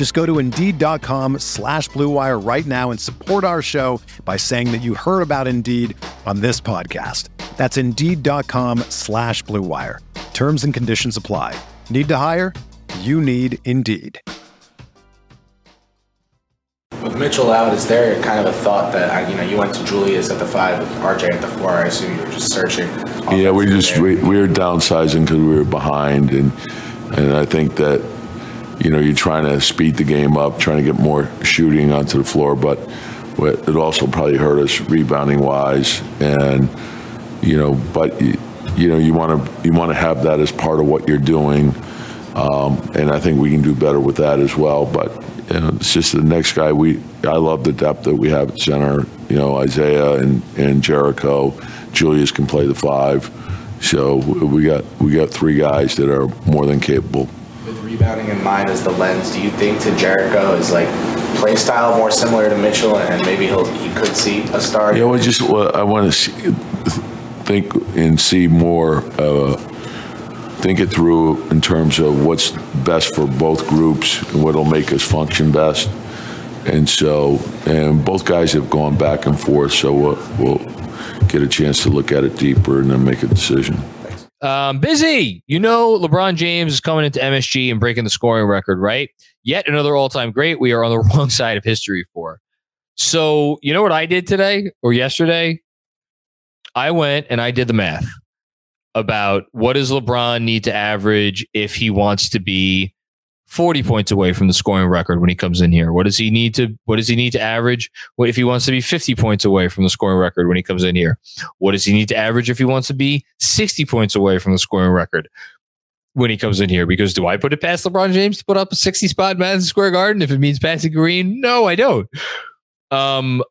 Just go to Indeed.com slash BlueWire right now and support our show by saying that you heard about Indeed on this podcast. That's Indeed.com slash BlueWire. Terms and conditions apply. Need to hire? You need Indeed. With Mitchell out, is there kind of a thought that uh, you know you went to Julius at the five, RJ at the four? I assume you were just searching. Yeah, we just we, we were downsizing because we were behind, and and I think that you know you're trying to speed the game up, trying to get more shooting onto the floor, but it also probably hurt us rebounding wise, and you know, but you know you want to you want to have that as part of what you're doing. Um, and I think we can do better with that as well. But you know, it's just the next guy. We I love the depth that we have at center. You know, Isaiah and, and Jericho, Julius can play the five. So we got we got three guys that are more than capable. Rebounding in mind as the lens, do you think to Jericho is like play style more similar to Mitchell, and maybe he'll he could see a star? Yeah, well, just well, I want to think and see more. Uh, think it through in terms of what's best for both groups and what'll make us function best. And so, and both guys have gone back and forth, so we'll, we'll get a chance to look at it deeper and then make a decision. Um, busy. You know, LeBron James is coming into MSG and breaking the scoring record, right? Yet another all time great we are on the wrong side of history for. So, you know what I did today or yesterday? I went and I did the math about what does LeBron need to average if he wants to be 40 points away from the scoring record when he comes in here? What does he need to what does he need to average if he wants to be 50 points away from the scoring record when he comes in here? What does he need to average if he wants to be 60 points away from the scoring record when he comes in here? Because do I put it past LeBron James to put up a 60 spot Madison Square Garden if it means passing Kareem? No, I don't. Um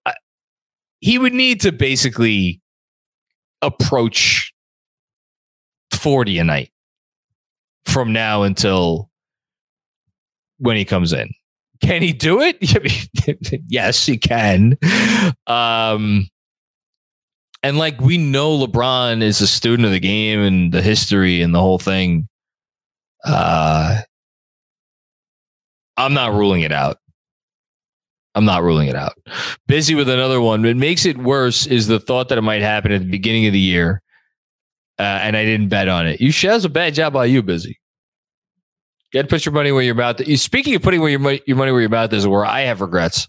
he would need to basically approach 40 a night from now until when he comes in. Can he do it? yes, he can. Um, and like we know LeBron is a student of the game and the history and the whole thing. Uh, I'm not ruling it out. I'm not ruling it out. Busy with another one. What makes it worse is the thought that it might happen at the beginning of the year uh, and I didn't bet on it. You shows a bad job by you, busy. Get to put your money where your mouth. Is. Speaking of putting where your money, your money where your mouth is, where I have regrets.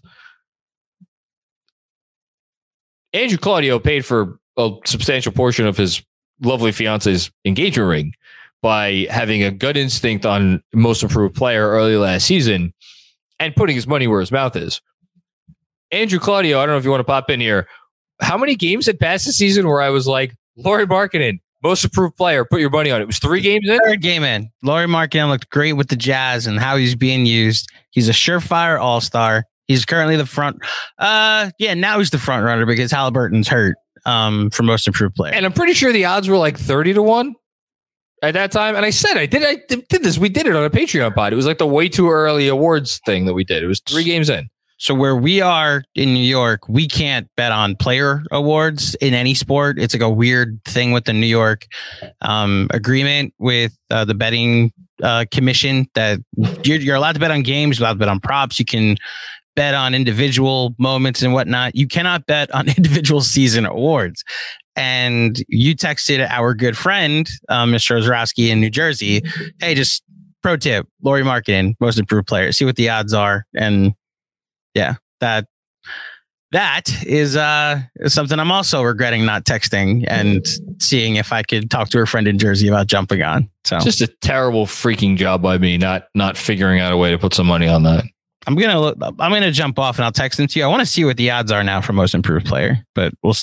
Andrew Claudio paid for a substantial portion of his lovely fiance's engagement ring by having a gut instinct on most improved player early last season and putting his money where his mouth is. Andrew Claudio, I don't know if you want to pop in here. How many games had passed the season where I was like, Lauri Markkanen, most improved player. Put your money on it. It was three games in. Third game in. Lauri Markkanen looked great with the Jazz and how he's being used. He's a surefire All Star. He's currently the front. Uh, yeah, now he's the front runner because Halliburton's hurt. Um, for most improved player. And I'm pretty sure the odds were like thirty to one at that time. And I said I did. I did this. We did it on a Patreon pod. It was like the way too early awards thing that we did. It was three games in. So where we are in New York, we can't bet on player awards in any sport. It's like a weird thing with the New York um, agreement with uh, the betting uh, commission that you're, you're allowed to bet on games, you're allowed to bet on props. You can bet on individual moments and whatnot. You cannot bet on individual season awards. And you texted our good friend, uh, Mr. Ozrowski in New Jersey, hey, just pro tip, Lauri Markkanen, most improved player. See what the odds are and yeah, that that is uh is something I'm also regretting not texting and seeing if I could talk to a friend in Jersey about jumping on. So Just a terrible freaking job by me, not not figuring out a way to put some money on that. I'm gonna look, I'm gonna jump off and I'll text them to you. I want to see what the odds are now for most improved player, but we'll.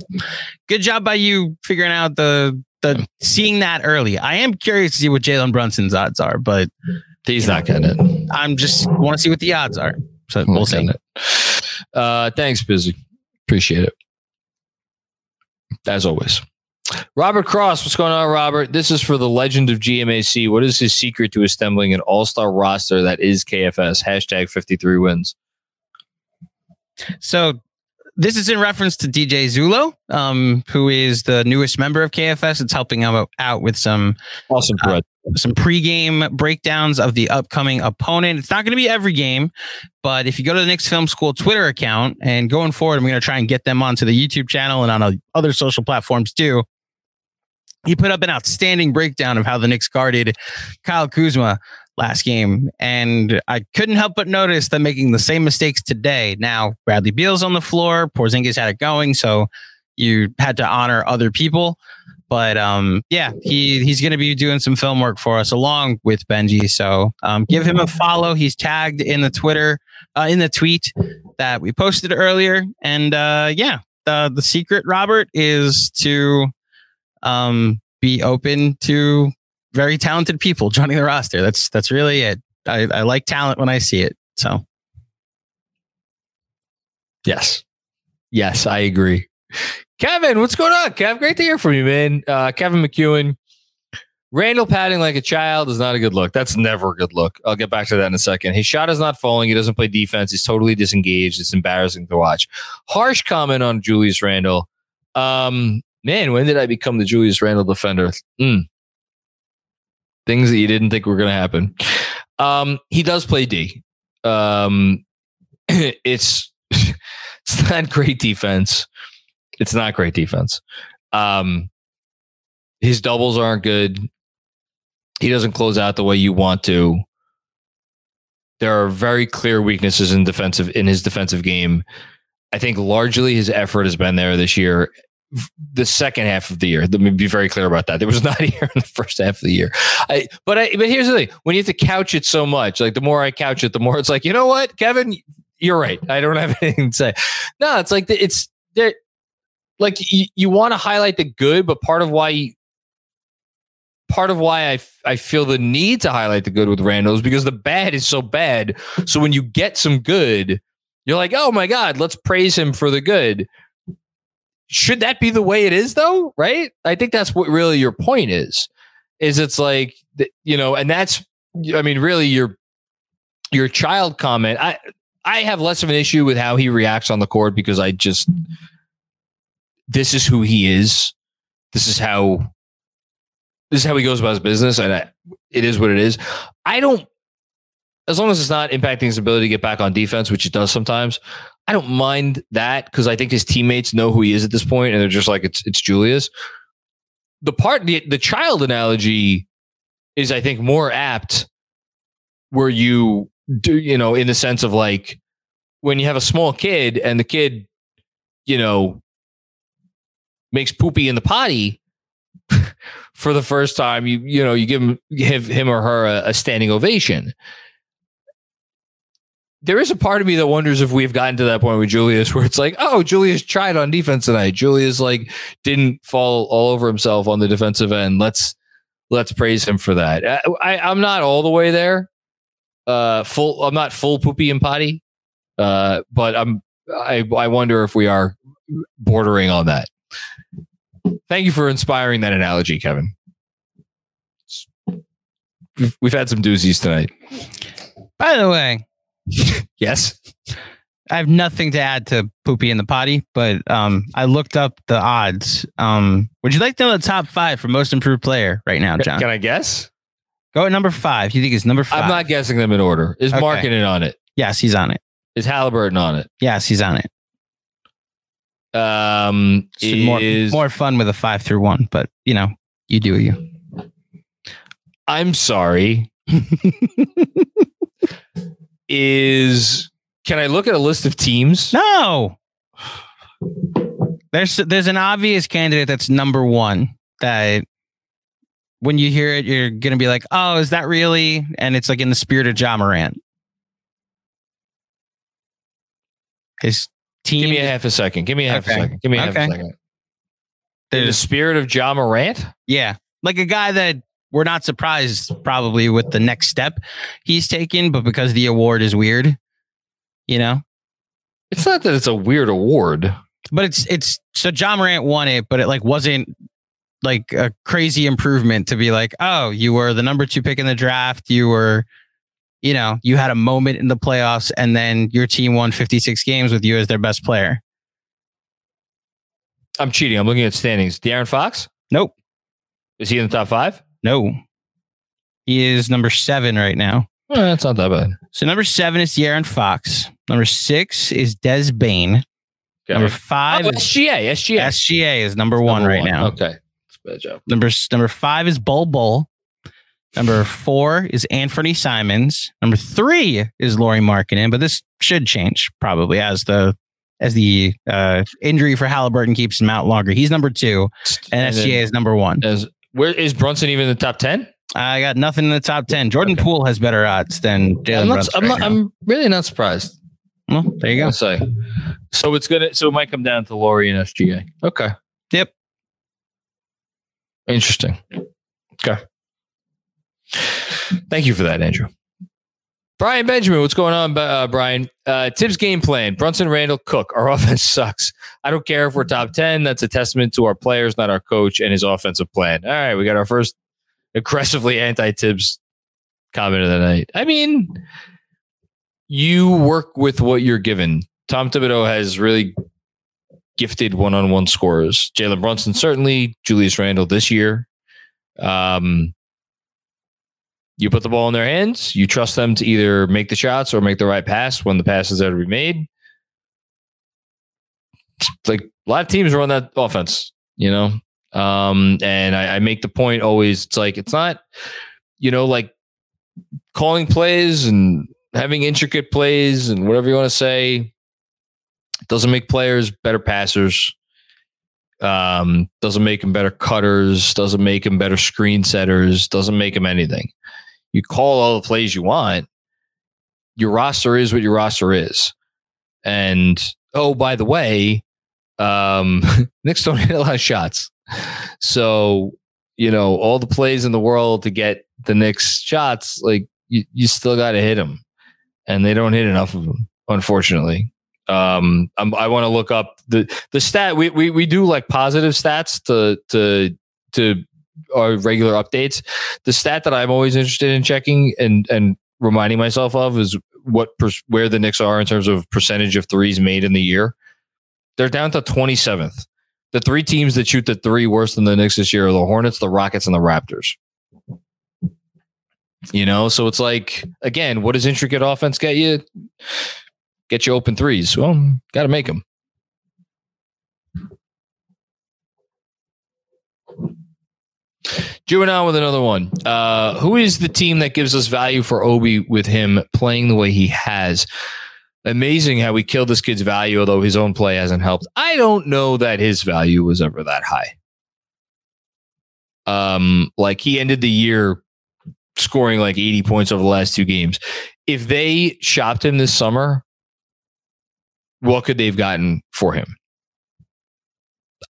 Good job by you figuring out the the seeing that early. I am curious to see what Jalen Brunson's odds are, but He's not getting it. I'm just want to see what the odds are. So we'll see. it. Uh, thanks, busy. Appreciate it. As always. Robert Cross, what's going on, Robert? This is for the legend of GMAC. What is his secret to assembling an all-star roster that is KFS? Hashtag 53 wins. So this is in reference to DJ Zulo, um, who is the newest member of KFS. It's helping him out- with some Awesome, Brett. some pregame breakdowns of the upcoming opponent. It's not going to be every game, but if you go to the Knicks Film School Twitter account and going forward, I'm going to try and get them onto the YouTube channel and on uh, other social platforms too. He put up an outstanding breakdown of how the Knicks guarded Kyle Kuzma last game, and I couldn't help but notice them making the same mistakes today. Now Bradley Beal's on the floor, Porzingis had it going, so you had to honor other people. But um, yeah, he he's going to be doing some film work for us along with Benji. So um, give him a follow. He's tagged in the Twitter, uh, in the tweet that we posted earlier. And uh, yeah, the the secret, Robert, is to um, be open to very talented people joining the roster. That's that's really it. I, I like talent when I see it. So Yes. Yes, I agree. Kevin, what's going on? Kev, great to hear from you, man. Uh, Kevin McEwen. Randle patting like a child is not a good look. That's never a good look. I'll get back to that in a second. His shot is not falling. He doesn't play defense. He's totally disengaged. It's embarrassing to watch. Harsh comment on Julius Randle. Um, man, when did I become the Julius Randle defender? Mm. Things that you didn't think were going to happen. Um, he does play D. Um, it's it's not great defense. It's not great defense. Um, his doubles aren't good. He doesn't close out the way you want to. There are very clear weaknesses in defensive in his defensive game. I think largely his effort has been there this year. The second half of the year, let me be very clear about that. There was not here in the first half of the year. I, but I, but here's the thing: when you have to couch it so much, like the more I couch it, the more it's like, you know what, Kevin, you're right. I don't have anything to say. No, it's like the, it's there. Like you, you want to highlight the good, but part of why part of why I, I feel the need to highlight the good with Randle is because the bad is so bad. So when you get some good, you're like, oh my God, let's praise him for the good. Should that be the way it is though? Right? I think that's what really your point is. Is it's like you know, and that's I mean, really your your child comment. I I have less of an issue with how he reacts on the court because I just this is who he is. This is how this is how he goes about his business, and I, it is what it is. I don't, as long as it's not impacting his ability to get back on defense, which it does sometimes. I don't mind that because I think his teammates know who he is at this point, and they're just like it's it's Julius. The part the the child analogy is, I think, more apt where you do you know in the sense of like when you have a small kid and the kid, you know, makes poopy in the potty for the first time, you you know you give him give him or her a, a standing ovation. There is a part of me that wonders if we've gotten to that point with Julius, where it's like, oh, Julius tried on defense tonight. Julius like didn't fall all over himself on the defensive end. Let's let's praise him for that. I, I I'm not all the way there. Uh, full. I'm not full poopy and potty. Uh, but I'm. I I wonder if we are bordering on that. Thank you for inspiring that analogy, Kevin. We've, we've had some doozies tonight. by the way, Yes. I have nothing to add to poopy in the potty, but um, I looked up the odds. Um, would you like to know the top five for most improved player right now, John? Can I guess? Go at number five. You think it's number 5 I'm not guessing them in order. Is Okay. Markkanen on it? Yes, he's on it. Is Halliburton on it? Yes, he's on it. Um, It's more is more fun with a five through one, but you know, you do you. I'm sorry. is can I look at a list of teams? No, There's there's an obvious candidate that's number one that when you hear it, you're gonna be like, oh, is that really? And it's like in the spirit of Ja Morant. His team. Give me a half a second. Give me a half Okay. a second. Give me a half Okay. a second. In the spirit of Ja Morant, yeah, like a guy that we're not surprised probably with the next step he's taken, but because the award is weird, you know. it's not that it's a weird award. But it's it's so Ja Morant won it, but it like wasn't like a crazy improvement to be like, oh, you were the number two pick in the draft. You were, you know, you had a moment in the playoffs, and then your team won 56 games with you as their best player. I'm cheating. I'm looking at standings. De'Aaron Fox? Nope. Is he in the top five? No. He is number seven right now. Eh, that's not that bad. So number seven is De'Aaron Fox. Number six is Des Bane. Number Okay. five Oh, is SGA. SGA. SGA is number one Number right now. Okay. That's a bad job. Number number five is Bol Bol. Number four is Anthony Simons. Number three is Lauri Markkanen, but this should change probably as the as the uh, injury for Halliburton keeps him out longer. He's number two, and, then SGA is number one. As, where is Brunson even in the top 10? I got nothing in the top ten. Jordan Okay. Poole has better odds than Jalen I'm, not, Brunson I'm, right not. I'm really not surprised. Well, there you go. say. So it's gonna so it might come down to Lauri and SGA. Okay. Yep. Interesting. Okay. Thank you for that, Andrew. Brian Benjamin, what's going on, uh, Brian? Uh, Thibs game plan: Brunson, Randle, Cook. Our offense sucks. I don't care if we're top ten. That's a testament to our players, not our coach and his offensive plan. All right, we got our first aggressively anti-Thibs comment of the night. I mean, you work with what you're given. Tom Thibodeau has really gifted one-on-one scorers. Jalen Brunson certainly, Julius Randle this year. Um, you put the ball in their hands. You trust them to either make the shots or make the right pass when the pass is there to be made. Like a lot of teams run that offense, you know. Um, and I, I make the point always. It's like it's not, you know, like calling plays and having intricate plays and whatever you want to say doesn't make players better passers. Um, doesn't make them better cutters. Doesn't make them better screen setters. Doesn't make them anything. You call all the plays you want. Your roster is what your roster is. And oh, by the way, um, Knicks don't hit a lot of shots. So, you know, all the plays in the world to get the Knicks shots, like you, you still got to hit them. And they don't hit enough of them, unfortunately. Um, I'm, I want to look up the the stat. We, we we do like positive stats to to to our regular updates. The stat that I'm always interested in checking and and reminding myself of is what where the Knicks are in terms of percentage of threes made in the year. They're down to 27th. The three teams that shoot the three worse than the Knicks this year are the Hornets, the Rockets, and the Raptors. You know, so it's like again, what does intricate offense get you? Get you open threes. Well, got to make them. Juvenile with another one. Uh, who is the team that gives us value for Obi with him playing the way he has? Amazing how we killed this kid's value, although his own play hasn't helped. I don't know that his value was ever that high. Um, like he ended the year scoring like 80 points over the last two games. If they shopped him this summer, what could they've gotten for him?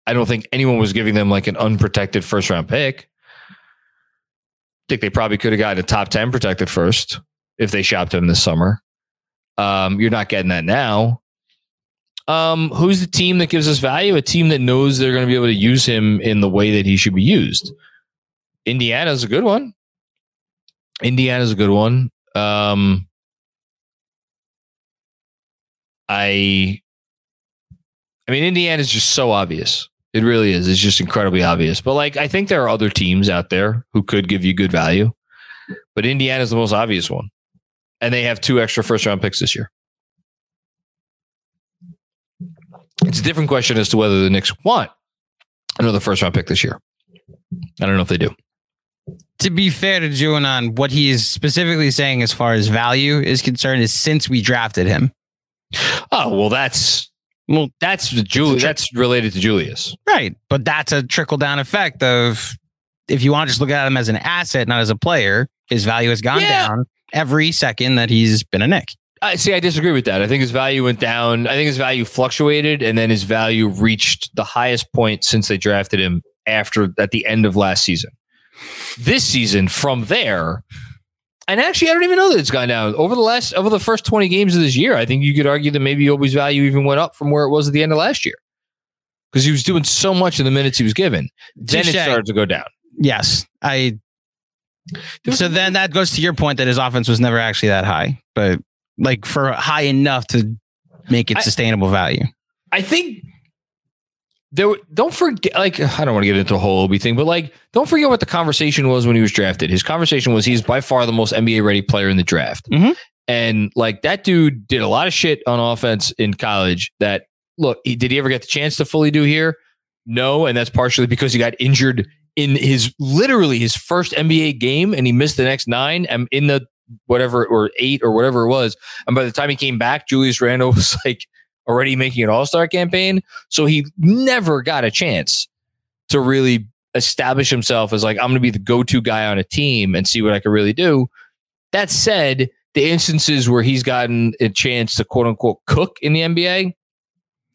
I don't think anyone was giving them like an unprotected first round pick. Think they probably could have gotten a top 10 protected first if they shopped him this summer. Um, you're not getting that now. Um, who's the team that gives us value? A team that knows they're going to be able to use him in the way that he should be used. Indiana's a good one. Indiana's a good one. Um, I I mean Indiana's just so obvious. It really is. It's just incredibly obvious. But like I think there are other teams out there who could give you good value. But Indiana's the most obvious one. And they have two extra first round picks this year. It's a different question as to whether the Knicks want another first round pick this year. I don't know if they do. To be fair to Juanon, what he is specifically saying as far as value is concerned is since we drafted him. Oh, well, that's Well, That's Julius. That's related to Julius. right. But that's a trickle down effect of if you want to just look at him as an asset, not as a player, his value has gone Yeah. down every second that he's been a Knick. I see. I disagree with that. I think his value went down. I think his value fluctuated, and then his value reached the highest point since they drafted him after at the end of last season. This season, from there, and actually, I don't even know that it's gone down over the last over the first twenty games of this year. I think you could argue that maybe Obi's value even went up from where it was at the end of last year because he was doing so much in the minutes he was given. Then it started to go down. Yes. I so then that goes to your point that his offense was never actually that high, but like for high enough to make it I- sustainable value. I think there. Don't forget, like I don't want to get into the whole Obi thing, but like don't forget what the conversation was when he was drafted. His conversation was he's by far the most NBA ready player in the draft, Mhm. and like that dude did a lot of shit on offense in college. That look, he, did he ever get the chance to fully do here? No, and that's partially because he got injured in his literally his first NBA game, and he missed the next nine. And in the whatever or eight or whatever it was, and by the time he came back, Julius Randle was like already making an All Star campaign, so he never got a chance to really establish himself as like I'm going to be the go to guy on a team and see what I can really do. That said, the instances where he's gotten a chance to quote unquote cook in the NBA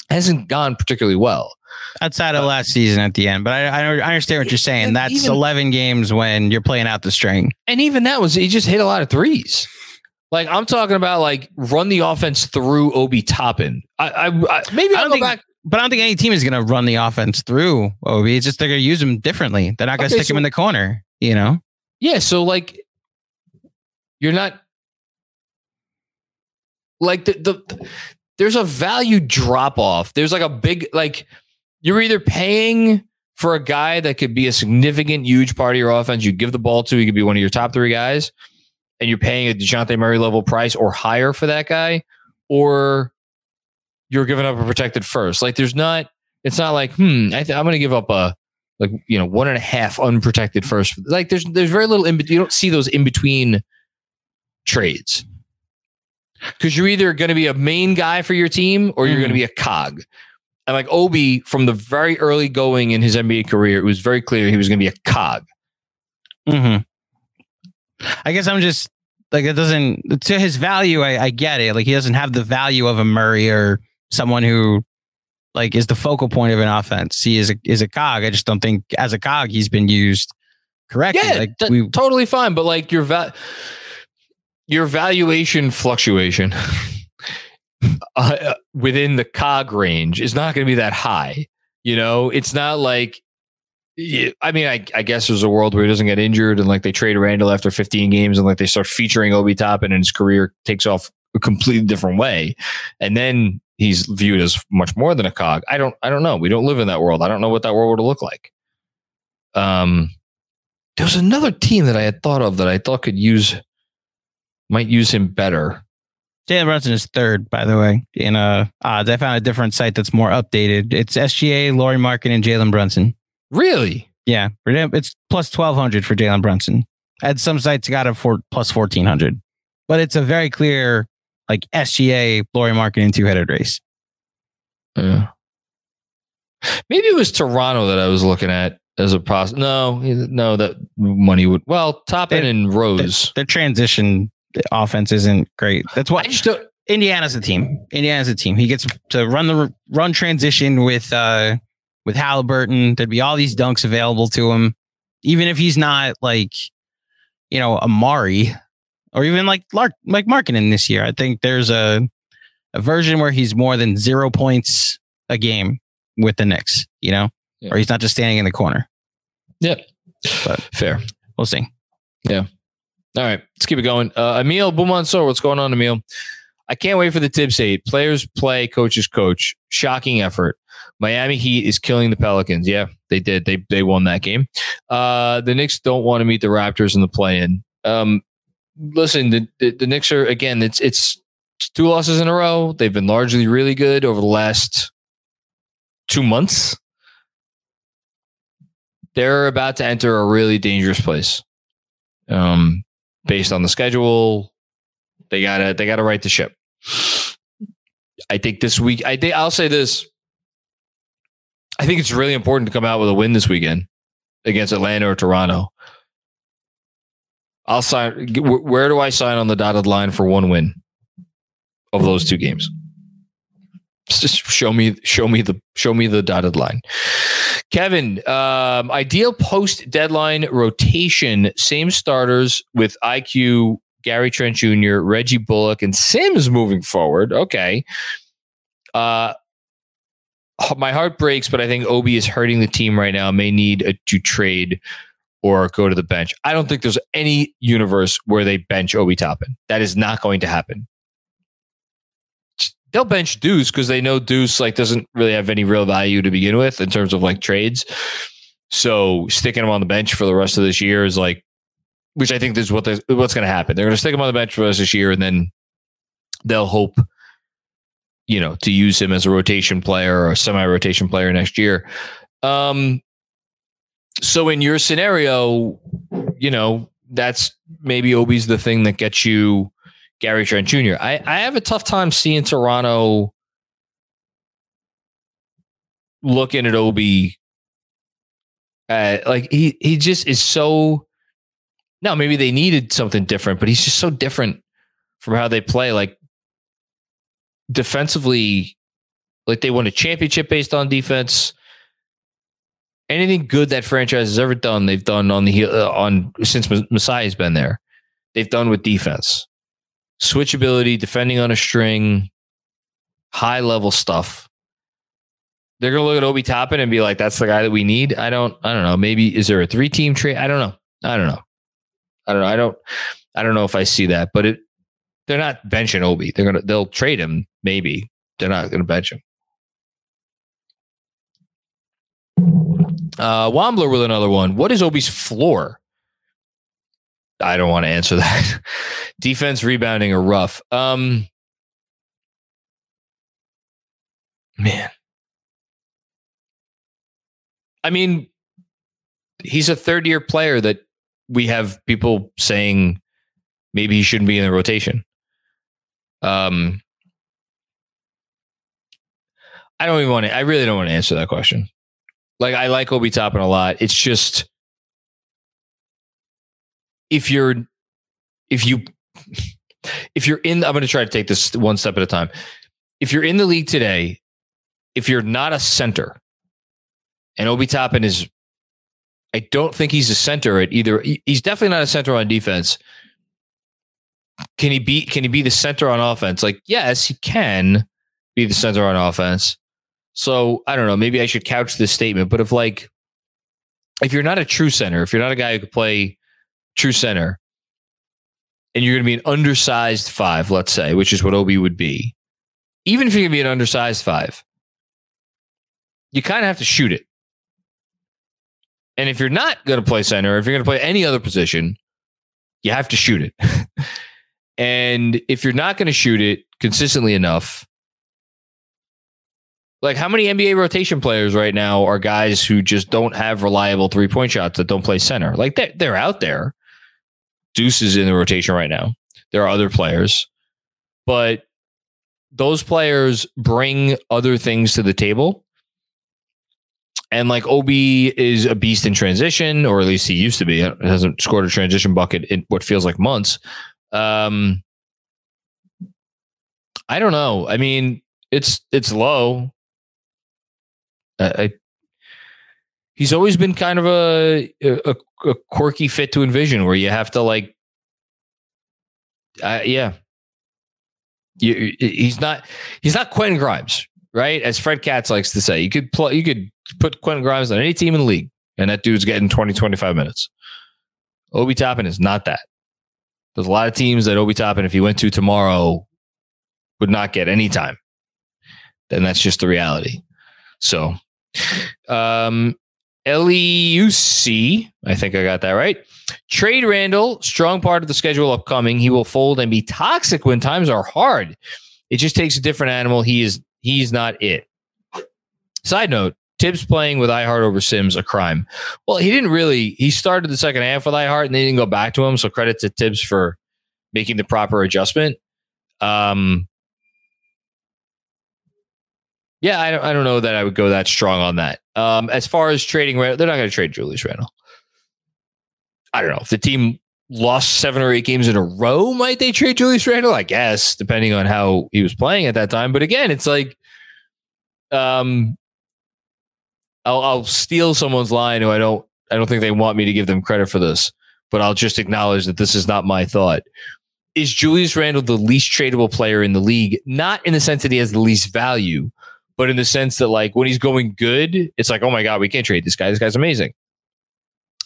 hasn't gone particularly well. Outside of uh, last season at the end, but I, I I understand what you're saying. That's even- 11 games when you're playing out the string. And even that was he just hit a lot of threes. Like I'm talking about, like run the offense through Obi Toppin. I, I, I maybe I I'll don't go think- back. But I don't think any team is going to run the offense through Obi. It's just they're going to use him differently. They're not going to Okay, stick him in the corner. You know, Yeah, so like you're not like the, the there's a value drop off. There's like a big like you're either paying for a guy that could be a significant, huge part of your offense. You give the ball to, he could be one of your top three guys, and you're paying a Dejounte Murray level price or higher for that guy, or you're giving up a protected first. Like there's not, it's not like, hmm, I th- I'm going to give up a like you know one and a half unprotected first. Like there's there's very little in. bet- You don't see those in between trades because you're either going to be a main guy for your team or you're going to be a cog. And like Obi, from the very early going in his NBA career, it was very clear he was going to be a cog. hmm I guess I'm just like it doesn't to his value. I, I get it. Like he doesn't have the value of a Murray or someone who like is the focal point of an offense. He is a, is a cog. I just don't think as a cog he's been used correctly. Yeah, like t- we totally fine. But like your va- your valuation fluctuation uh, within the cog range is not going to be that high. You know, it's not like. I mean, I, I guess there's a world where he doesn't get injured and like they trade Randle after 15 games and like they start featuring Obi Toppin and his career takes off a completely different way. And then he's viewed as much more than a cog. I don't I don't know. We don't live in that world. I don't know what that world would look like. Um there was another team that I had thought of that I thought could use might use him better. Jalen Brunson is third, by the way, in uh odds. I found a different site that's more updated. It's SGA, Lauri Markkanen, and Jalen Brunson. Really? Yeah, it's plus twelve hundred for Jalen Brunson. At some sites, got it for plus fourteen hundred, but it's a very clear like SGA, Lauri Markkanen, and two headed race. Yeah. Maybe it was Toronto that I was looking at as a poss. No, no, that money would. Well, Toppin and Rose. Their transition offense isn't great. That's I why just don't. Indiana's a team. Indiana's a team. He gets to run the run transition with uh with Halliburton. There'd be all these dunks available to him, even if he's not like you know Amari or even like Lark like Markkanen this year. I think there's a a version where he's more than zero points a game with the Knicks. You know, Yeah. or he's not just standing in the corner. Yep. But- Fair. We'll see. Yeah. All right, let's keep it going. Uh, Emil Boumansour, what's going on, Emil? I can't wait for the Thibs hate. Players play, coaches coach. Shocking effort. Miami Heat is killing the Pelicans. Yeah, they did. They they won that game. Uh, the Knicks don't want to meet the Raptors in the play-in. Um, listen, the, the the Knicks are again. It's it's two losses in a row. They've been largely really good over the last two months. They're about to enter a really dangerous place um, based on the schedule. They gotta they gotta right the ship. I think this week, I think I'll say this. I think it's really important to come out with a win this weekend against Atlanta or Toronto. I'll sign. Where do I sign on the dotted line for one win of those two games? Just show me, show me the, show me the dotted line. Kevin, um, ideal post deadline rotation, same starters with IQ, Gary Trent Jr., Reggie Bullock, and Sims moving forward. Okay. Uh, Oh, my heart breaks, but I think Obi is hurting the team right now. May need a, to trade or go to the bench. I don't think there's any universe where they bench Obi Toppin. That is not going to happen. They'll bench Deuce because they know Deuce like doesn't really have any real value to begin with in terms of like trades. So sticking him on the bench for the rest of this year is like, which I think is what what's going to happen. They're going to stick him on the bench for the rest of this year, and then they'll hope, you know, to use him as a rotation player or a semi-rotation player next year. Um, so in your scenario, you know, that's maybe Obi's the thing that gets you Gary Trent Jr. I, I have a tough time seeing Toronto looking at Obi. Uh, like he he just is so. Now maybe they needed something different, but he's just so different from how they play. Like defensively, like they won a championship based on defense anything good that franchise has ever done, they've done on the uh, on since Masai's been there. They've done with defense, switchability, defending on a string, high level stuff. They're gonna look at Obi Toppin and be like, "That's the guy that we need." I don't. I don't know. Maybe is there a three team trade? I don't know. I don't know. I don't know. I don't. I don't know if I see that, but it. They're not benching Obi. They're gonna. They'll trade him. Maybe they're not gonna bench him. Uh, with another one. What is Obi's floor? I don't want to answer that. Defense, rebounding, or rough. Um, man, I mean, he's a third year player that we have people saying maybe he shouldn't be in the rotation. Um, I don't even want to. I really don't want to answer that question. Like I like Obi Toppin a lot. It's just if you're if you if you're in I'm going to try to take this one step at a time. If you're in the league today, if you're not a center, and Obi Toppin is I don't think he's a center at either he's definitely not a center on defense. Can he be can he be the center on offense? Like, yes, he can be the center on offense. So I don't know. Maybe I should couch this statement, but if like, if you're not a true center, if you're not a guy who could play true center, and you're going to be an undersized five, let's say, which is what Obi would be, even if you're to be an undersized five, you kind of have to shoot it. And if you're not going to play center, if you're going to play any other position, you have to shoot it. and if you're not going to shoot it consistently enough, like, how many NBA rotation players right now are guys who just don't have reliable three point shots that don't play center? Like, they're, they're out there. Deuce is in the rotation right now. There are other players, but those players bring other things to the table. And like Obi is a beast in transition, or at least he used to be. It hasn't scored a transition bucket in what feels like months. Um, I don't know. I mean, it's it's low. I, he's always been kind of a, a, a quirky fit to envision where you have to like, uh, yeah, you, he's not he's not Quentin Grimes, right? As Fred Katz likes to say, you could you could put Quentin Grimes on any team in the league, and that dude's getting 20, 25 minutes. Obi Toppin is not that. There's a lot of teams that Obi Toppin, if he went to tomorrow, would not get any time. Then that's just the reality. So um, LEUC, I think I got that right. Trade Randle, strong part of the schedule upcoming. He will fold and be toxic when times are hard. It just takes a different animal. He is he's not it. Side note, Thibs playing with I-Hart over Sims a crime. Well, he didn't really. He started the second half with I-Hart and they didn't go back to him. So credit to Thibs for making the proper adjustment. Um, Yeah, I don't, I don't know that I would go that strong on that. Um, as far as trading, they're not going to trade Julius Randle. I don't know if the team lost seven or eight games in a row. Might they trade Julius Randle? I guess, depending on how he was playing at that time. But again, it's like, um, I'll, I'll steal someone's line who I don't. I don't think they want me to give them credit for this, but I'll just acknowledge that this is not my thought. Is Julius Randle the least tradable player in the league? Not in the sense that he has the least value, but in the sense that like when he's going good, it's like, oh my god, we can't trade this guy. This guy's amazing.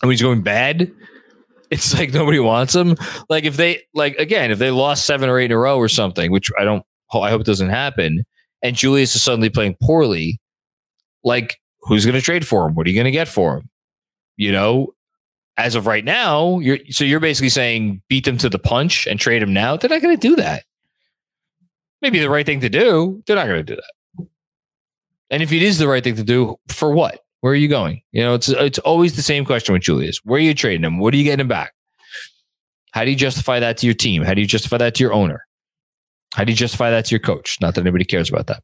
And when he's going bad, it's like nobody wants him. Like if they like again, if they lost seven or eight in a row or something, which I don't, I hope doesn't happen, and Julius is suddenly playing poorly, like who's going to trade for him? What are you going to get for him? You know, as of right now, you're so you're basically saying beat them to the punch and trade him now. They're not going to do that. Maybe the right thing to do. They're not going to do that. And if it is the right thing to do, for what? Where are you going? You know, it's it's always the same question with Julius. Where are you trading him? What are you getting him back? How do you justify that to your team? How do you justify that to your owner? How do you justify that to your coach? Not that anybody cares about that.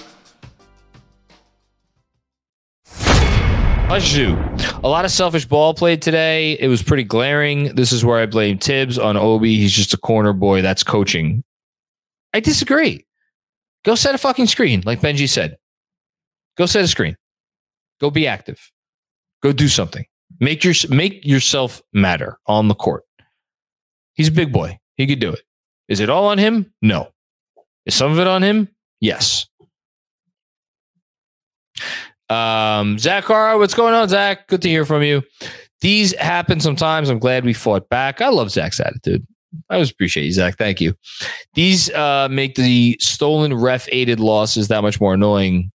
A lot of selfish ball played today. It was pretty glaring. This is where I blame Thibs on Obi. He's just a corner boy. That's coaching. I disagree. Go set a fucking screen, like Benji said. Go set a screen. Go be active. Go do something. Make your make yourself matter on the court. He's a big boy. He could do it. Is it all on him? No. Is some of it on him? Yes. Um, Zach what's going on, Zach? Good to hear from you. these happen sometimes. I'm glad we fought back. I love Zach's attitude. I always appreciate you, Zach. Thank you. These uh, make the stolen ref aided losses that much more annoying.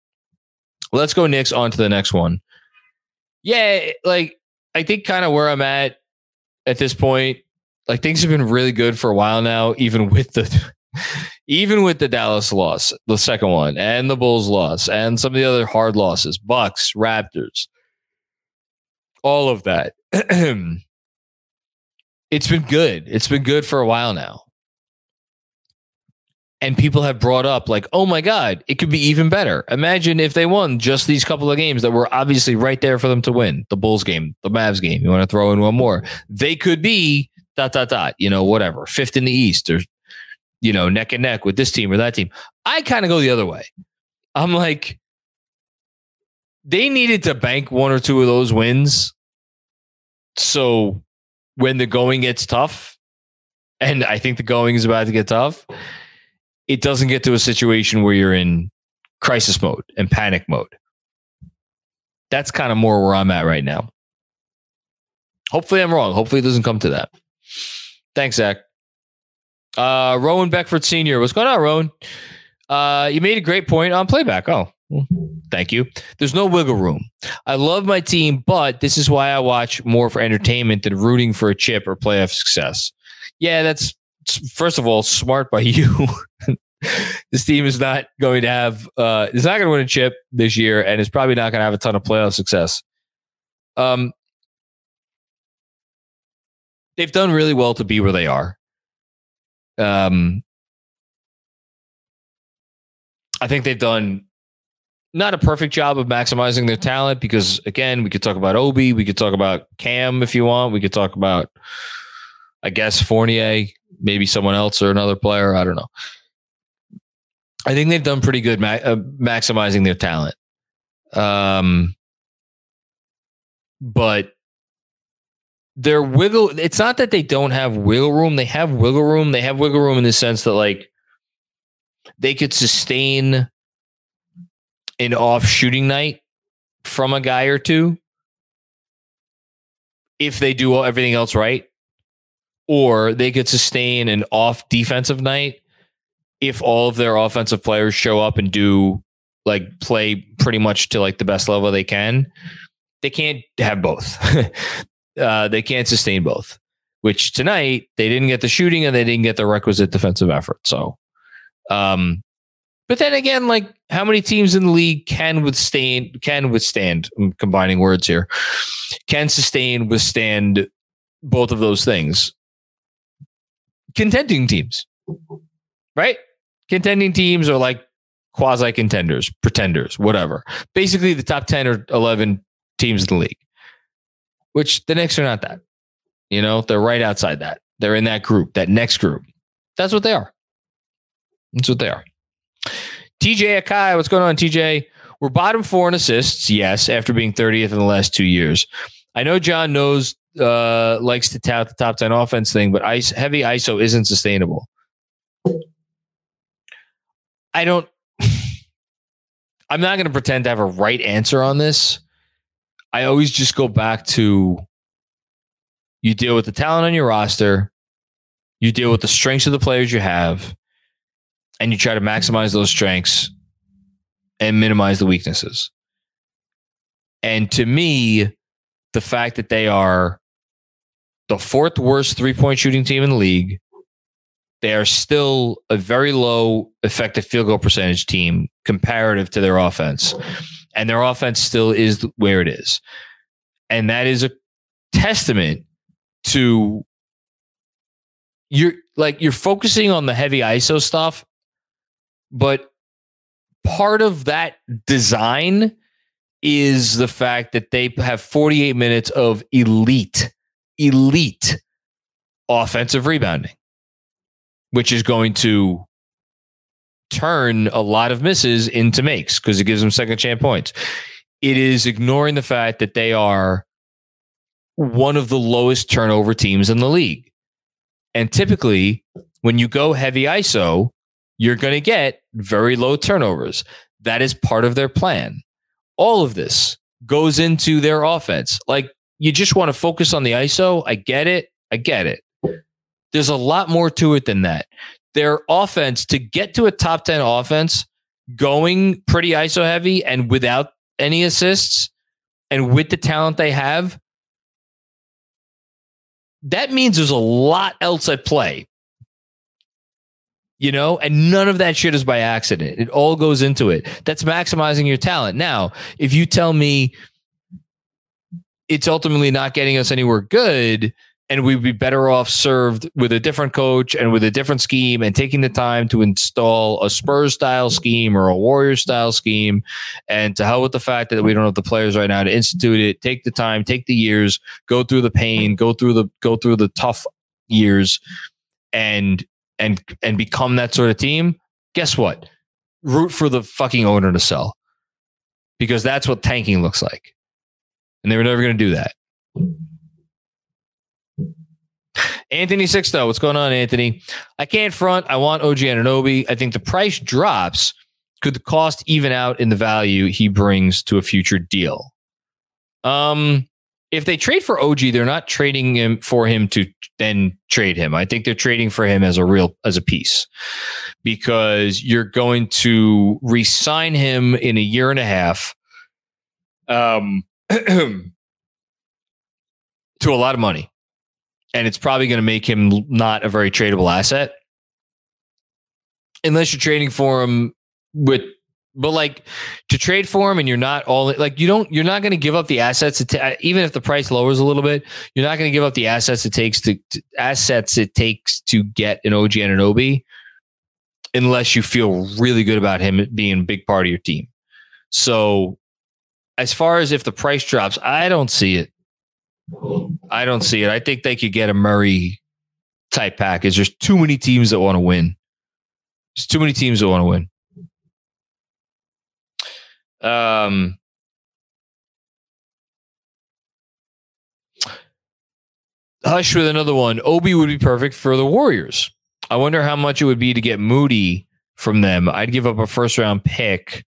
Let's go, Knicks, on to the next one. Yeah, like I think kind of where I'm at at this point, like things have been really good for a while now, even with the even with the Dallas loss, the second one, and the Bulls loss, and some of the other hard losses, Bucks, Raptors, all of that. it's been good. It's been good for a while now. And people have brought up, like, oh my God, it could be even better. Imagine if they won just these couple of games that were obviously right there for them to win the Bulls game, the Mavs game. You want to throw in one more? They could be dot, dot, dot, you know, whatever, fifth in the East or, you know, neck and neck with this team or that team. I kind of go the other way. I'm like, they needed to bank one or two of those wins. So when the going gets tough, and I think the going is about to get tough, it doesn't get to a situation where you're in crisis mode and panic mode. That's kind of more where I'm at right now. Hopefully, I'm wrong. Hopefully, it doesn't come to that. Thanks, Zach. Uh, Rowan Beckford Sr. What's going on, Rowan? Uh, you made a great point on playback. Oh, thank you. There's no wiggle room. I love my team, but this is why I watch more for entertainment than rooting for a chip or playoff success. Yeah, that's first of all smart by you. this team is not going to have uh it's not going to win a chip this year and it's probably not going to have a ton of playoff success. Um they've done really well to be where they are. Um I think they've done not a perfect job of maximizing their talent because again, we could talk about Obi, we could talk about Cam if you want, we could talk about I guess Fournier, maybe someone else or another player. I don't know. I think they've done pretty good ma- uh, maximizing their talent. Um, but their wiggle, it's not that they don't have wiggle room. They have wiggle room. They have wiggle room in the sense that, like, they could sustain an off shooting night from a guy or two if they do everything else right or they could sustain an off defensive night if all of their offensive players show up and do like play pretty much to like the best level they can. They can't have both. uh, they can't sustain both. Which tonight they didn't get the shooting and they didn't get the requisite defensive effort. So, um, but then again, like how many teams in the league can withstand can withstand? I'm combining words here. Can sustain withstand both of those things contending teams, right? Contending teams are like quasi contenders, pretenders, whatever. Basically, the top 10 or 11 teams in the league, which the Knicks are not that. You know, they're right outside that. They're in that group, that next group. That's what they are. That's what they are. TJ Akai, what's going on, TJ? We're bottom four in assists, yes, after being 30th in the last two years. I know John knows uh, likes to tout the top 10 offense thing, but ice, heavy ISO isn't sustainable. I don't, I'm not going to pretend to have a right answer on this. I always just go back to you deal with the talent on your roster, you deal with the strengths of the players you have, and you try to maximize those strengths and minimize the weaknesses. And to me, the fact that they are the fourth worst three point shooting team in the league. They are still a very low effective field goal percentage team comparative to their offense. And their offense still is where it is. And that is a testament to you're like you're focusing on the heavy ISO stuff, but part of that design is the fact that they have 48 minutes of elite elite offensive rebounding, which is going to turn a lot of misses into makes because it gives them second chance points. It is ignoring the fact that they are one of the lowest turnover teams in the league. And typically, when you go heavy ISO, you're going to get very low turnovers. That is part of their plan. All of this goes into their offense. Like you just want to focus on the ISO. I get it. I get it. There's a lot more to it than that. Their offense to get to a top 10 offense going pretty ISO heavy and without any assists and with the talent they have, that means there's a lot else at play. You know, and none of that shit is by accident. It all goes into it. That's maximizing your talent. Now, if you tell me it's ultimately not getting us anywhere good, and we'd be better off served with a different coach and with a different scheme and taking the time to install a Spurs style scheme or a Warrior style scheme. And to hell with the fact that we don't have the players right now to institute it, take the time, take the years, go through the pain, go through the go through the tough years and and and become that sort of team. Guess what? Root for the fucking owner to sell. Because that's what tanking looks like. And they were never going to do that. Anthony Sixto, what's going on, Anthony? I can't front. I want OG Anunoby. I think the price drops. Could the cost even out in the value he brings to a future deal? Um, if they trade for OG, they're not trading him for him to then trade him. I think they're trading for him as a real as a piece because you're going to re-sign him in a year and a half. Um, to a lot of money and it's probably going to make him not a very tradable asset. Unless you're trading for him with but like to trade for him and you're not all like you don't you're not going to give up the assets ta- even if the price lowers a little bit you're not going to give up the assets it takes to, to, assets it takes to get an OG Anunoby unless you feel really good about him being a big part of your team. So as far as if the price drops I don't see it I don't see it. I think they could get a Murray type package. There's too many teams that want to win. There's too many teams that want to win. Um, Hush with another one. Obi would be perfect for the Warriors. I wonder how much it would be to get Moody from them. I'd give up a first round pick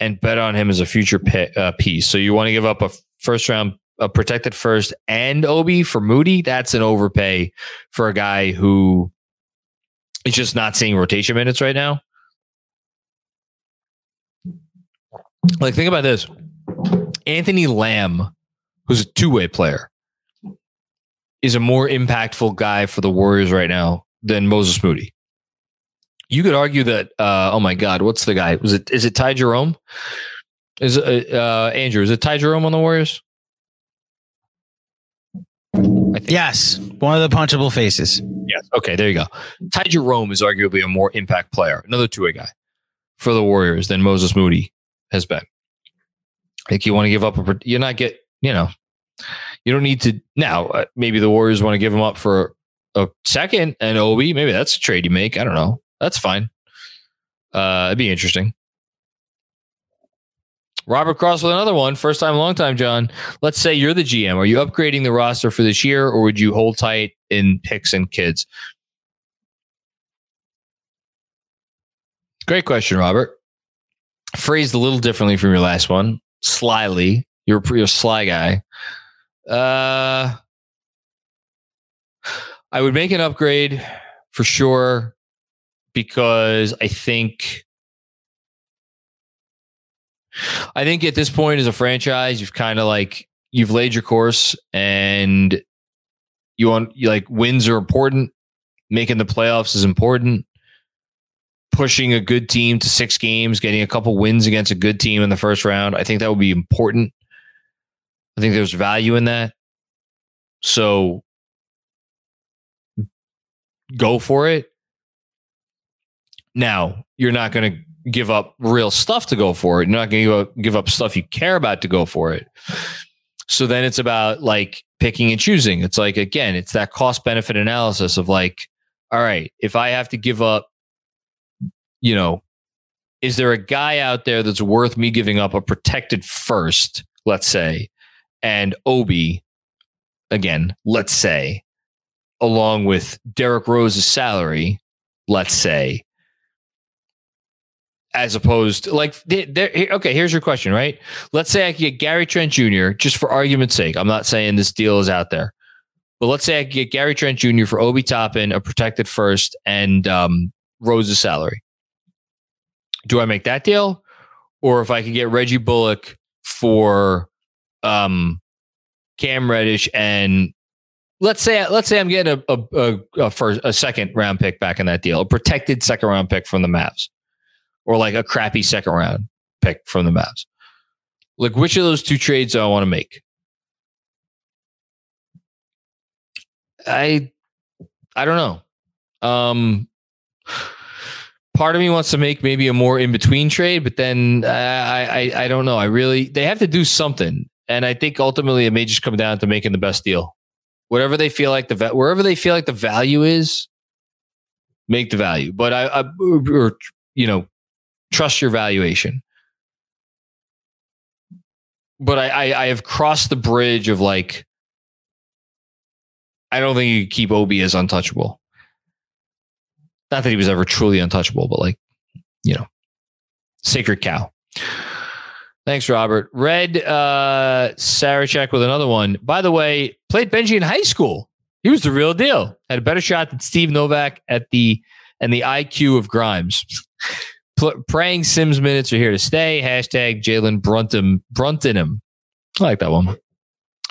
and bet on him as a future pick, uh, piece. So you want to give up a first round a protected first and Obi for Moody, that's an overpay for a guy who is just not seeing rotation minutes right now. Like, think about this Anthony Lamb, who's a two way player, is a more impactful guy for the Warriors right now than Moses Moody. You could argue that, uh, oh my God, what's the guy? Was it, is it Ty Jerome? Is it, uh, Andrew, is it Ty Jerome on the Warriors? Yes, one of the punchable faces. Yes. Okay, there you go. Ty Jerome is arguably a more impact player, another two-way guy for the Warriors than Moses Moody has been. I think you want to give up a. You're not get. You know, you don't need to now. Uh, maybe the Warriors want to give him up for a second and Obi. Maybe that's a trade you make. I don't know. That's fine. Uh, it'd be interesting. Robert Cross with another one. First time, long time, John. Let's say you're the GM. Are you upgrading the roster for this year or would you hold tight in picks and kids? Great question, Robert. Phrased a little differently from your last one. Slyly. You're, a sly guy. Uh, I would make an upgrade for sure because I think I think at this point as a franchise, you've kind of like you've laid your course and you want you like wins are important. Making the playoffs is important. Pushing a good team to six games, getting a couple wins against a good team in the first round. I think that would be important. I think there's value in that. So go for it. Now, you're not going to give up real stuff to go for it. You're not going to give up stuff you care about to go for it. So then it's about like picking and choosing. It's like, again, it's that cost benefit analysis of like, all right, if I have to give up, you know, is there a guy out there that's worth me giving up a protected first, let's say, and Obi, again, let's say, along with Derrick Rose's salary, let's say, as opposed to like okay here's your question right? Let's say i could get gary trent jr just for argument's sake. I'm not saying this deal is out there but let's say i could get gary trent jr for obi toppin a protected first and um, rose's salary. Do i make that deal? Or if i could get reggie bullock for um, cam reddish and let's say let's say i'm getting a, a, a, a first a second round pick back in that deal a protected second round pick from the Mavs or like a crappy second round pick from the Mavs. Like, which of those two trades do I want to make? I I don't know. Um, part of me wants to make maybe a more in between trade, but then I, I I don't know. I really they have to do something, and I think ultimately it may just come down to making the best deal. Whatever they feel like the wherever they feel like the value is, make the value. But I, I or you know trust your valuation. But I, I, I have crossed the bridge of like, I don't think you keep Obi as untouchable. Not that he was ever truly untouchable, but like, you know, sacred cow. Thanks, Robert. Red uh Sarachek with another one. By the way, played Benji in high school. He was the real deal. Had a better shot than Steve Novak at the and the IQ of Grimes. Pl- praying Sims minutes are here to stay. Hashtag Jalen Brunton Bruntonham. I like that one.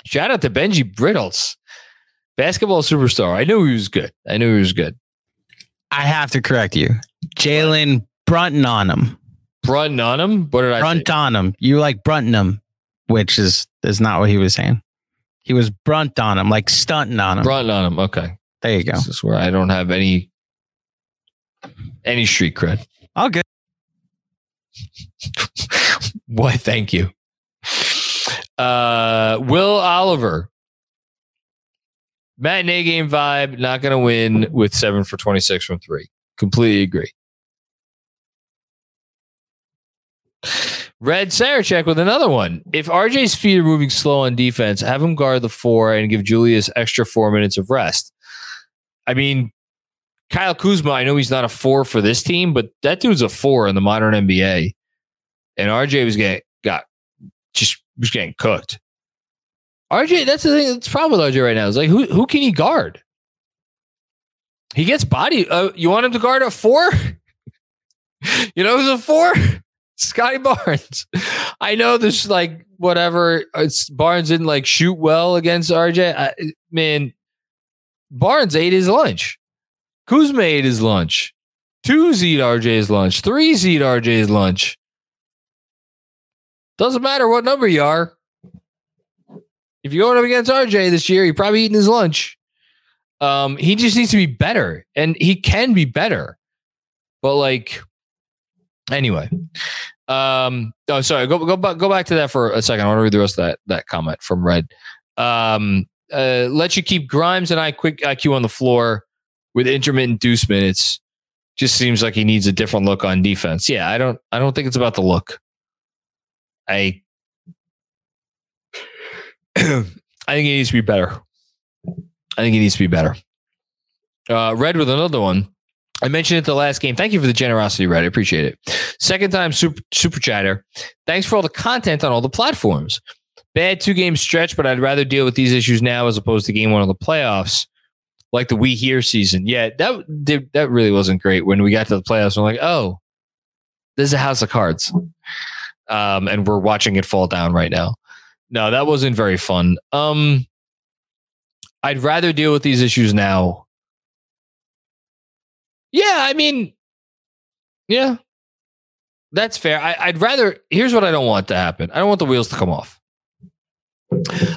Shout out to Benji Brittles, basketball superstar. I knew he was good. I knew he was good. I have to correct you. Jalen Brunton on him. Brunton on him? What did I Brunt on him. You like Brunton him, which is is not what he was saying. He was brunt on him, like stunting on him. Brunt on him. Okay. There you go. This is where I don't have any any street cred. All good. Why, thank you. Uh, Will Oliver. Matinee game vibe, not going to win with seven for 26 from three. Completely agree. Red Sarachek with another one. If RJ's feet are moving slow on defense, have him guard the four and give Julius extra four minutes of rest. I mean, Kyle Kuzma, I know he's not a four for this team, but that dude's a four in the modern NBA. And RJ was getting got just was getting cooked. RJ, that's the thing. That's problem with RJ right now. Is like who who can he guard? He gets body. Uh, you want him to guard a four? you know who's a four? Scottie Barnes. I know this like whatever. It's Barnes didn't like shoot well against RJ. I, man, Barnes ate his lunch. Kuzma ate his lunch. Two eat RJ's lunch. Three eat RJ's lunch. Doesn't matter what number you are. If you're going up against RJ this year, you're probably eating his lunch. Um, he just needs to be better, and he can be better. But like, anyway, um, oh, sorry. Go go back go back to that for a second. I want to read the rest of that that comment from Red. Um, uh, let you keep Grimes and I quick IQ on the floor with intermittent deuce minutes. Just seems like he needs a different look on defense. Yeah, I don't. I don't think it's about the look. I. I think he needs to be better. I think he needs to be better. Uh, Red with another one. I mentioned it the last game. Thank you for the generosity, Red. I appreciate it. Second time super, super chatter. Thanks for all the content on all the platforms. Bad two game stretch, but I'd rather deal with these issues now as opposed to game one of the playoffs like the We Here season. Yeah, that that really wasn't great when we got to the playoffs. We're like, oh, this is a house of cards, um, and we're watching it fall down right now. No, that wasn't very fun. Um, I'd rather deal with these issues now. Yeah, I mean, yeah, that's fair. I, I'd rather. Here's what I don't want to happen. I don't want the wheels to come off.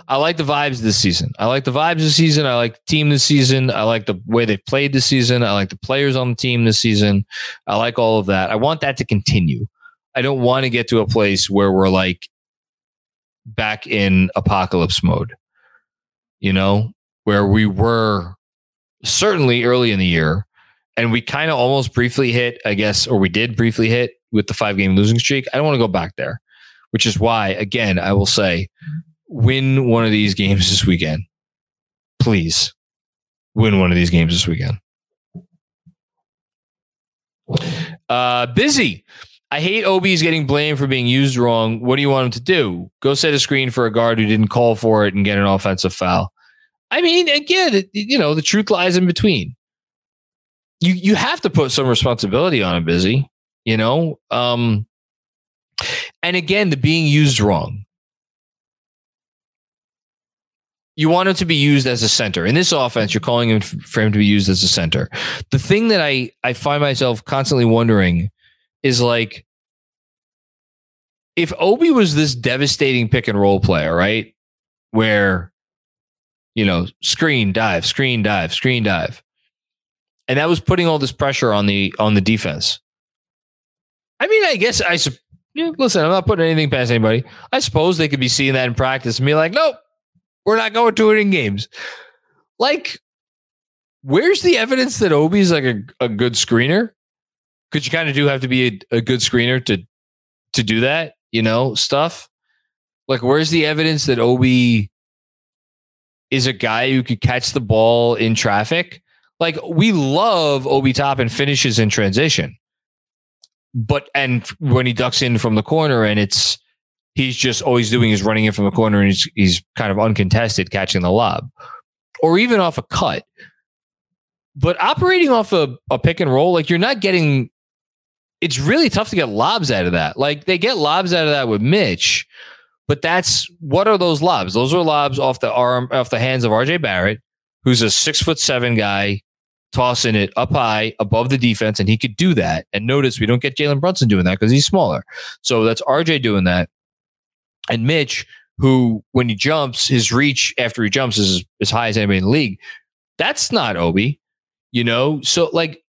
I like the vibes this season. I like the vibes this season. I like the team this season. I like the way they've played this season. I like the players on the team this season. I like all of that. I want that to continue. I don't want to get to a place where we're like back in apocalypse mode, you know, where we were certainly early in the year and we kind of almost briefly hit, I guess, or we did briefly hit with the five game losing streak. I don't want to go back there, which is why, again, I will say win one of these games this weekend. Please win one of these games this weekend. Uh, busy. I hate Obi's getting blamed for being used wrong. What do you want him to do? Go set a screen for a guard who didn't call for it and get an offensive foul. I mean, again, you know, the truth lies in between. You you have to put some responsibility on him, busy. You know, um, and again, the being used wrong. You want him to be used as a center. In this offense, you're calling him for him to be used as a center. The thing that I, I find myself constantly wondering is like, if Obi was this devastating pick and roll player, right? Where, you know, screen dive, screen dive, screen dive. And that was putting all this pressure on the on the defense. I mean, I guess I yeah, listen, I'm not putting anything past anybody. I suppose they could be seeing that in practice and be like, nope, we're not going to it in games. Like, where's the evidence that Obi's like a, a good screener? Because you kind of do have to be a, a good screener to to do that, you know, stuff. Like, where's the evidence that Obi is a guy who could catch the ball in traffic? Like, we love Obi Toppin finishes in transition but and when he ducks in from the corner and it's he's just always doing is running in from the corner and he's he's kind of uncontested catching the lob or even off a cut but operating off a, a pick and roll like you're not getting it's really tough to get lobs out of that like they get lobs out of that with mitch but that's what are those lobs those are lobs off the arm off the hands of rj barrett who's a six foot seven guy tossing it up high above the defense, and he could do that. And notice we don't get Jalen Brunson doing that because he's smaller. So that's RJ doing that. And Mitch, who when he jumps, his reach after he jumps is as high as anybody in the league. That's not Obi, you know? So like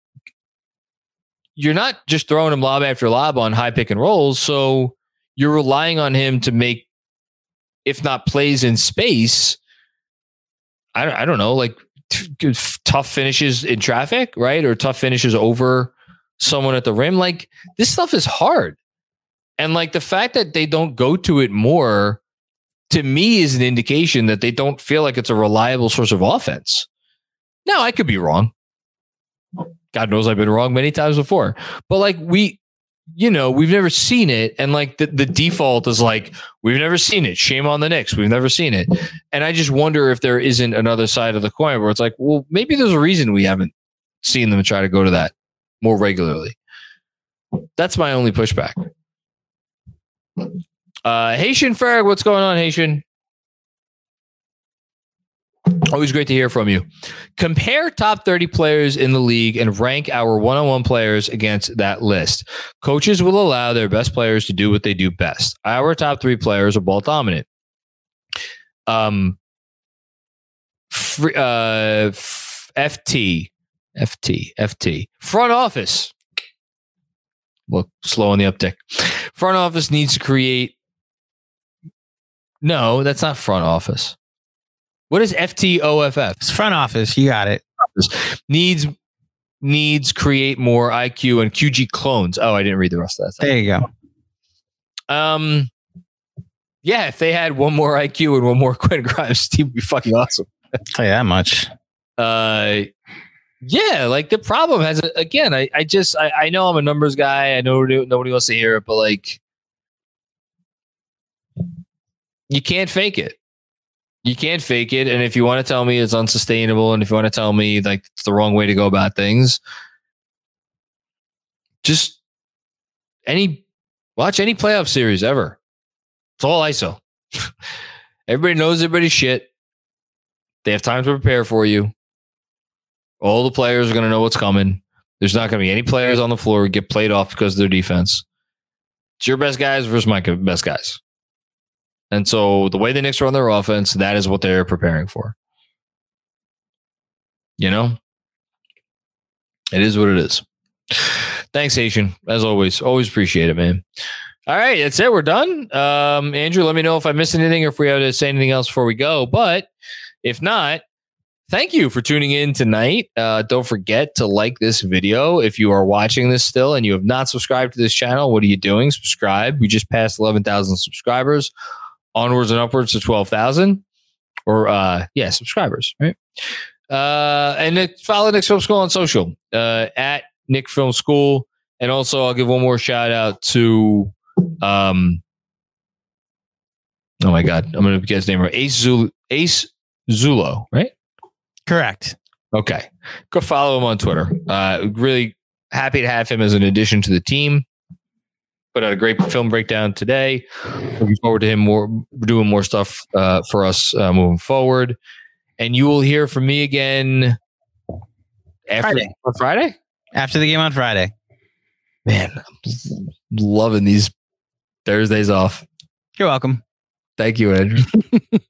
you're not just throwing him lob after lob on high pick and rolls. So you're relying on him to make, if not plays in space, I, I don't know, like t- tough finishes in traffic, right? Or tough finishes over someone at the rim. Like this stuff is hard. And like the fact that they don't go to it more to me is an indication that they don't feel like it's a reliable source of offense. Now, I could be wrong. God knows I've been wrong many times before. But like we you know, we've never seen it. And like the, the default is like, we've never seen it. Shame on the Knicks. We've never seen it. And I just wonder if there isn't another side of the coin where it's like, well, maybe there's a reason we haven't seen them try to go to that more regularly. That's my only pushback. Uh, Haitian Ferg, what's going on, Haitian? Always great to hear from you. Compare top 30 players in the league and rank our one on one players against that list. Coaches will allow their best players to do what they do best. Our top three players are ball dominant. Um, free, uh, FT, FT, FT, front office. Look, slow on the uptick. Front office needs to create. No, that's not front office. What is FTOFF? It's front office. You got it. Needs needs create more IQ and QG clones. Oh, I didn't read the rest of that. There you go. Um, yeah, if they had one more IQ and one more Quentin Grimes, team would be fucking awesome. Tell you that much. Uh, yeah, like the problem has again. I I just I, I know I'm a numbers guy. I know nobody wants to hear it, but like you can't fake it you can't fake it. And if you want to tell me it's unsustainable, and if you want to tell me like it's the wrong way to go about things, just any watch any playoff series ever. It's all ISO. Everybody knows everybody's shit. They have time to prepare for you. All the players are going to know what's coming. There's not going to be any players on the floor get played off because of their defense. It's your best guys versus my best guys. And so the way the Knicks run their offense, that is what they're preparing for. You know, it is what it is. Thanks, Haitian. As always, always appreciate it, man. All right, that's it. We're done. Um, Andrew, let me know if I missed anything or if we have to say anything else before we go. But if not, thank you for tuning in tonight. Uh, don't forget to like this video if you are watching this still and you have not subscribed to this channel. What are you doing? Subscribe. We just passed 11,000 subscribers onwards and upwards to 12,000 or, uh, yeah, subscribers, right? Uh, and follow Knicks Film School on social, uh, at Knicks Film School. And also, I'll give one more shout out to, um, oh my God, I'm going to get his name right. Ace, Zul- Ace Zulo, right? Correct. Okay. Go follow him on Twitter. Uh, really happy to have him as an addition to the team. Put out a great film breakdown today. Looking forward to him more doing more stuff uh, for us uh, moving forward. And you will hear from me again after Friday. on Friday. After the game on Friday. Man, I'm loving these Thursdays off. You're welcome. Thank you, Andrew.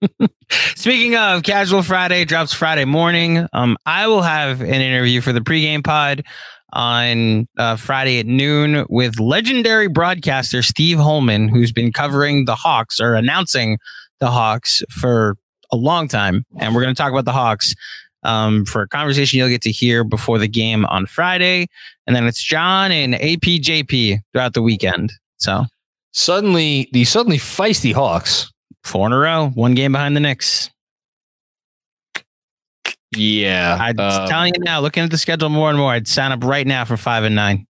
Speaking of casual Friday drops Friday morning. Um, I will have an interview for the pregame pod on uh, Friday at noon with legendary broadcaster Steve Holman, who's been covering the Hawks or announcing the Hawks for a long time, and we're going to talk about the Hawks. Um, for a conversation you'll get to hear before the game on Friday, and then it's John and APJP throughout the weekend. So suddenly, the suddenly feisty Hawks. Four in a row, one game behind the Knicks. Yeah, I'm uh, telling you now, looking at the schedule more and more, I'd sign up right now for five and nine.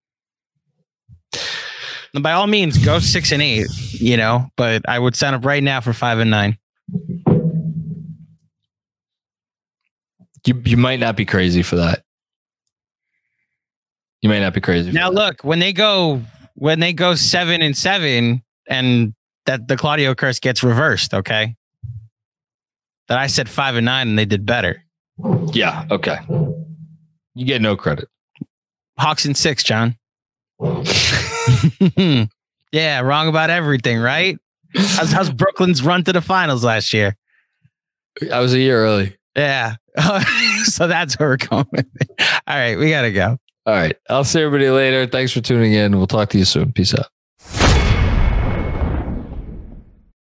And by all means, go six and eight, you know, but I would sign up right now for five and nine. you you might not be crazy for that. You might not be crazy. for Now look, when they go when they go seven and seven, and that the Claudio curse gets reversed, okay? That I said five and nine and they did better. Yeah. Okay. You get no credit. Hawks and six, John. yeah, wrong about everything, right? How's, how's Brooklyn's run to the finals last year? I was a year early. Yeah. so that's where we're going. All right, we gotta go. All right. I'll see everybody later. Thanks for tuning in. We'll talk to you soon. Peace out.